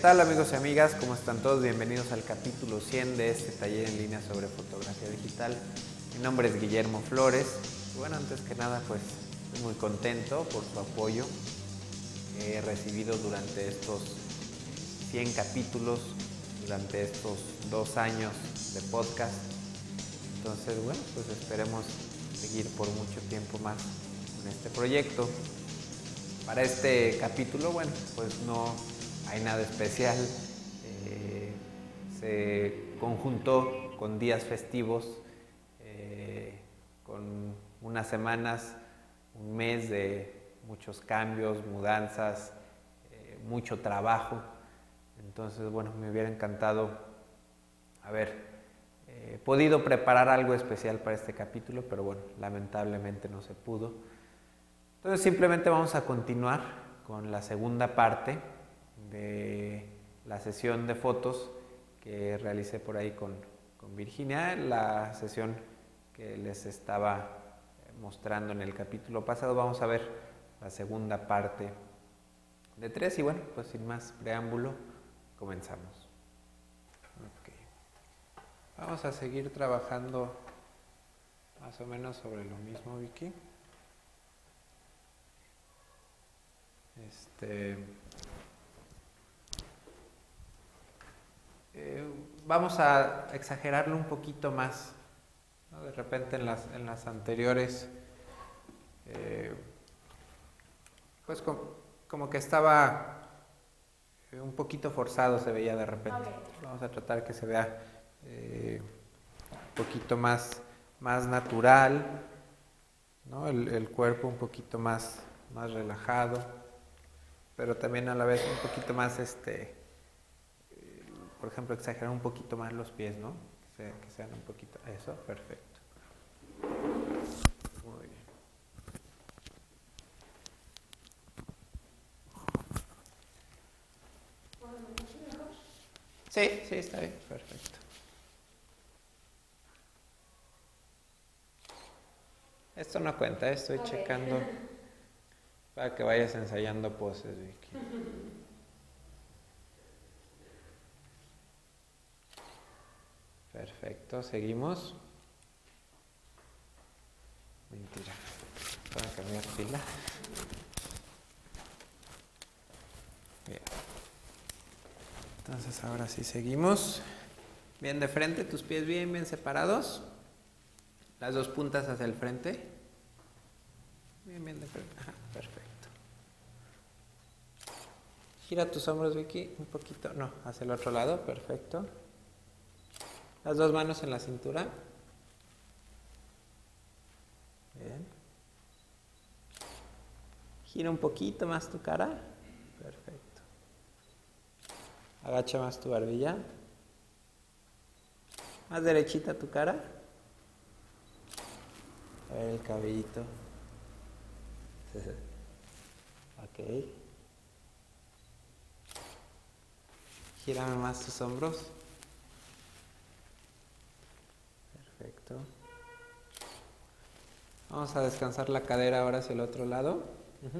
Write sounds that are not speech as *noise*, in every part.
¿Qué tal amigos y amigas? ¿Cómo están todos? Bienvenidos al capítulo 100 de este taller en línea sobre fotografía digital. Mi nombre es Guillermo Flores. Bueno, antes que nada, pues estoy muy contento por su apoyo que he recibido durante estos 100 capítulos, durante estos dos años de podcast. Entonces, bueno, pues esperemos seguir por mucho tiempo más con este proyecto. Para este capítulo, bueno, pues no hay nada especial. Eh, se conjuntó con días festivos, eh, con unas semanas, un mes de muchos cambios, mudanzas, eh, mucho trabajo. Entonces, bueno, me hubiera encantado haber podido preparar algo especial para este capítulo, pero bueno, lamentablemente no se pudo. Entonces simplemente vamos a continuar con la segunda parte de la sesión de fotos que realicé por ahí con, con Virginia, la sesión que les estaba mostrando en el capítulo pasado. Vamos a ver la segunda parte de tres y bueno, pues sin más preámbulo, comenzamos. Vamos a seguir trabajando más o menos sobre lo mismo, Vicky. Este, eh, vamos a exagerarlo un poquito más. De repente en las, en las anteriores, eh, pues como, que estaba eh, un poquito forzado, se veía de repente. Vamos a tratar que se vea un poquito más, más natural, ¿no? el, el cuerpo un poquito más, más relajado pero también a la vez un poquito más, este, por ejemplo, exagerar un poquito más los pies, ¿no? Que, sean un poquito, eso, perfecto. Muy bien. Sí, sí, está bien, perfecto. Esto no cuenta, estoy checando. *laughs* Para que vayas ensayando poses, Vicky. Perfecto, seguimos. Mentira. Para cambiar fila. Bien. Entonces ahora sí seguimos. Bien de frente, tus pies bien, bien separados. Las dos puntas hacia el frente. Bien, bien de frente. perfecto. Gira tus hombros, Vicky, un poquito. No, hacia el otro lado, perfecto. Las dos manos en la cintura. Bien. Gira un poquito más tu cara. Perfecto. Agacha más tu barbilla. Más derechita tu cara. A ver el cabellito. *laughs* ok. Gírame más tus hombros. Perfecto. Vamos a descansar la cadera ahora hacia el otro lado. *laughs*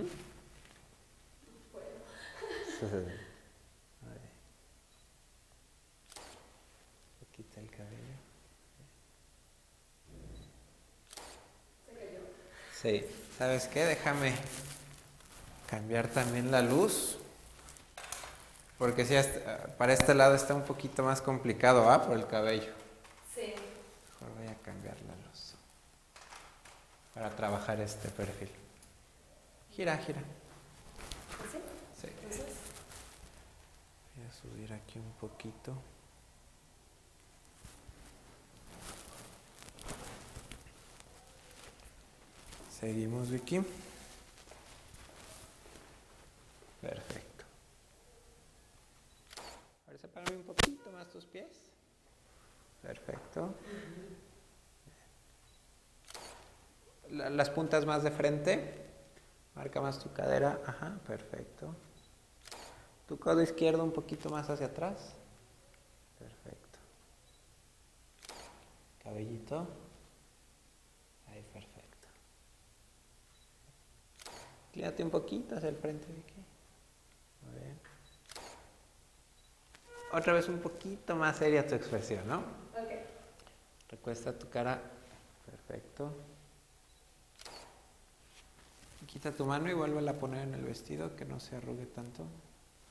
Quita el cabello. Sí, ¿sabes qué? Déjame cambiar también la luz. Porque si para este lado está un poquito más complicado, ¿ah? Por el cabello. Sí. Mejor voy a cambiar la luz. Para trabajar este perfil. Gira, gira. ¿Sí? Sí. Voy a subir aquí un poquito. Seguimos, Vicky. Perfecto. Sepárame un poquito más tus pies. Perfecto. Las puntas más de frente. Marca más tu cadera. Ajá, perfecto. Tu codo izquierdo un poquito más hacia atrás. Perfecto. Cabellito. Ahí, perfecto. Inclínate un poquito hacia el frente, Vicky. Muy bien. otra vez un poquito más seria tu expresión, ¿no? Ok. Recuesta tu cara. Perfecto. Quita tu mano y vuélvela a poner en el vestido que no se arrugue tanto.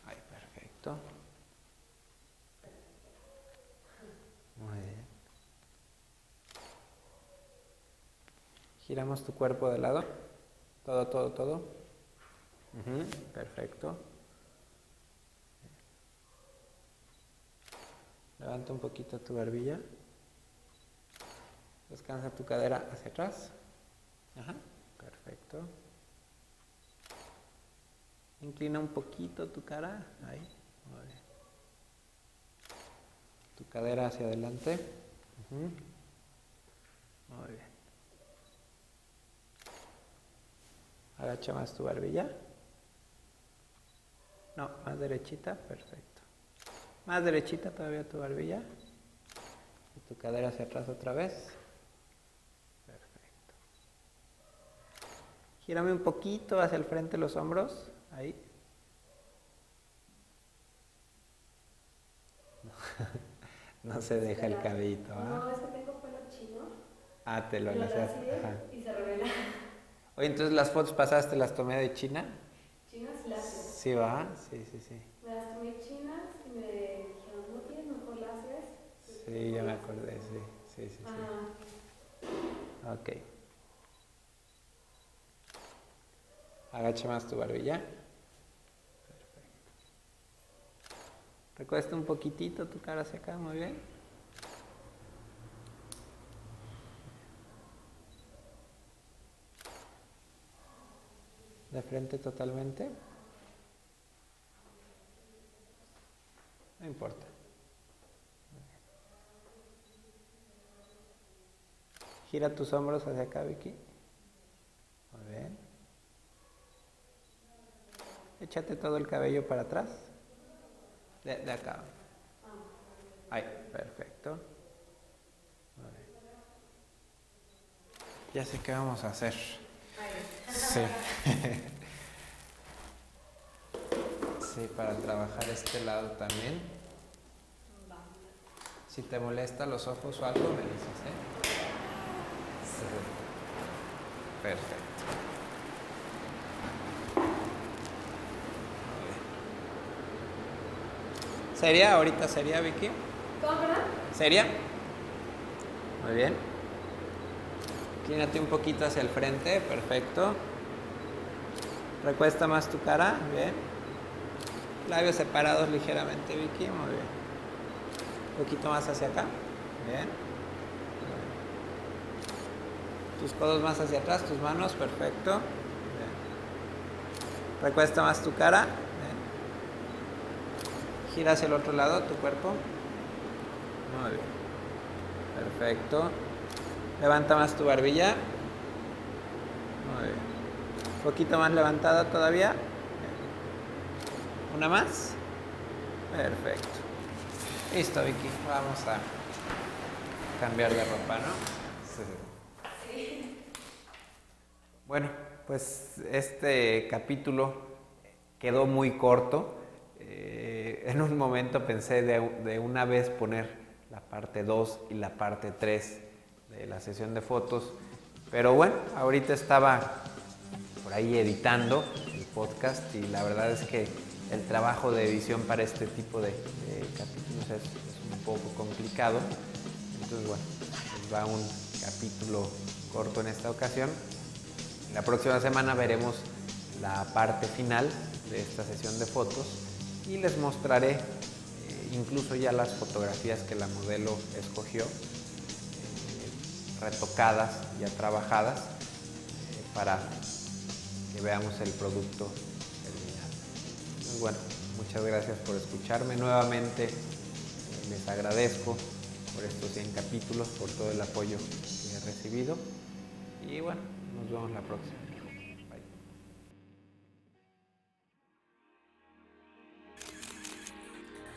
Ay, perfecto. Muy bien. Giramos tu cuerpo de lado. Todo, todo, todo. Ujú, Perfecto. Levanta un poquito tu barbilla. Descansa tu cadera hacia atrás. Ajá, perfecto. Inclina un poquito tu cara. Ahí. Muy bien. Tu cadera hacia adelante. Muy bien. Agacha más tu barbilla. No, más derechita. Perfecto. Más derechita todavía tu barbilla. Y tu cadera hacia atrás otra vez. Perfecto. Gírame un poquito hacia el frente los hombros. Ahí. *laughs* No se deja el cabellito, ¿ah? No, es que tengo pelo chino. Ah, te lo lo. Y se revela. Oye, entonces las fotos pasadas te las tomé de China. Chinas láseres. Sí, va. Sí, sí, sí. Me las tomé chinas y me dijeron, ¿no tienes mejor láseres? Sí, ya me acordé, sí. Sí, sí, sí. Ah, Ok. Agacha más tu barbilla. Recuesta un poquitito tu cara hacia acá, muy bien. De frente totalmente. No importa. Gira tus hombros hacia acá, Vicky. Muy bien. Échate todo el cabello para atrás. De, acá. Ahí, perfecto. Ya sé qué vamos a hacer. Sí. *laughs* sí, para trabajar este lado también. Si te molesta los ojos o algo, me dices, ¿eh? Sí. Perfecto. Muy bien. ¿Seria? ¿Ahorita sería, Vicky? ¿Seria? Muy bien. Inclínate un poquito hacia el frente, perfecto. Recuesta más tu cara, bien. Labios separados ligeramente, Vicky, muy bien. Un poquito más hacia acá, bien. Tus codos más hacia atrás, tus manos, perfecto. Bien. Recuesta más tu cara. Gira hacia el otro lado tu cuerpo. Muy bien. Perfecto. Levanta más tu barbilla. Muy bien. Un poquito más levantada todavía. Una más. Perfecto. Listo, Vicky. Vamos a cambiar de ropa, ¿no? Sí. Bueno, pues este capítulo quedó muy corto. En un momento pensé de, una vez poner la parte 2 y la parte 3 de la sesión de fotos. Pero bueno, ahorita estaba por ahí editando el podcast y la verdad es que el trabajo de edición para este tipo de, capítulos es, es un poco complicado. Entonces bueno, pues va un capítulo corto en esta ocasión. La próxima semana veremos la parte final de esta sesión de fotos y les mostraré eh, incluso ya las fotografías que la modelo escogió, eh, retocadas, ya trabajadas, eh, para que veamos el producto terminado. Entonces, bueno, muchas gracias por escucharme nuevamente. eh, les agradezco por estos 100 capítulos, por todo el apoyo que he recibido. Y bueno, nos vemos la próxima.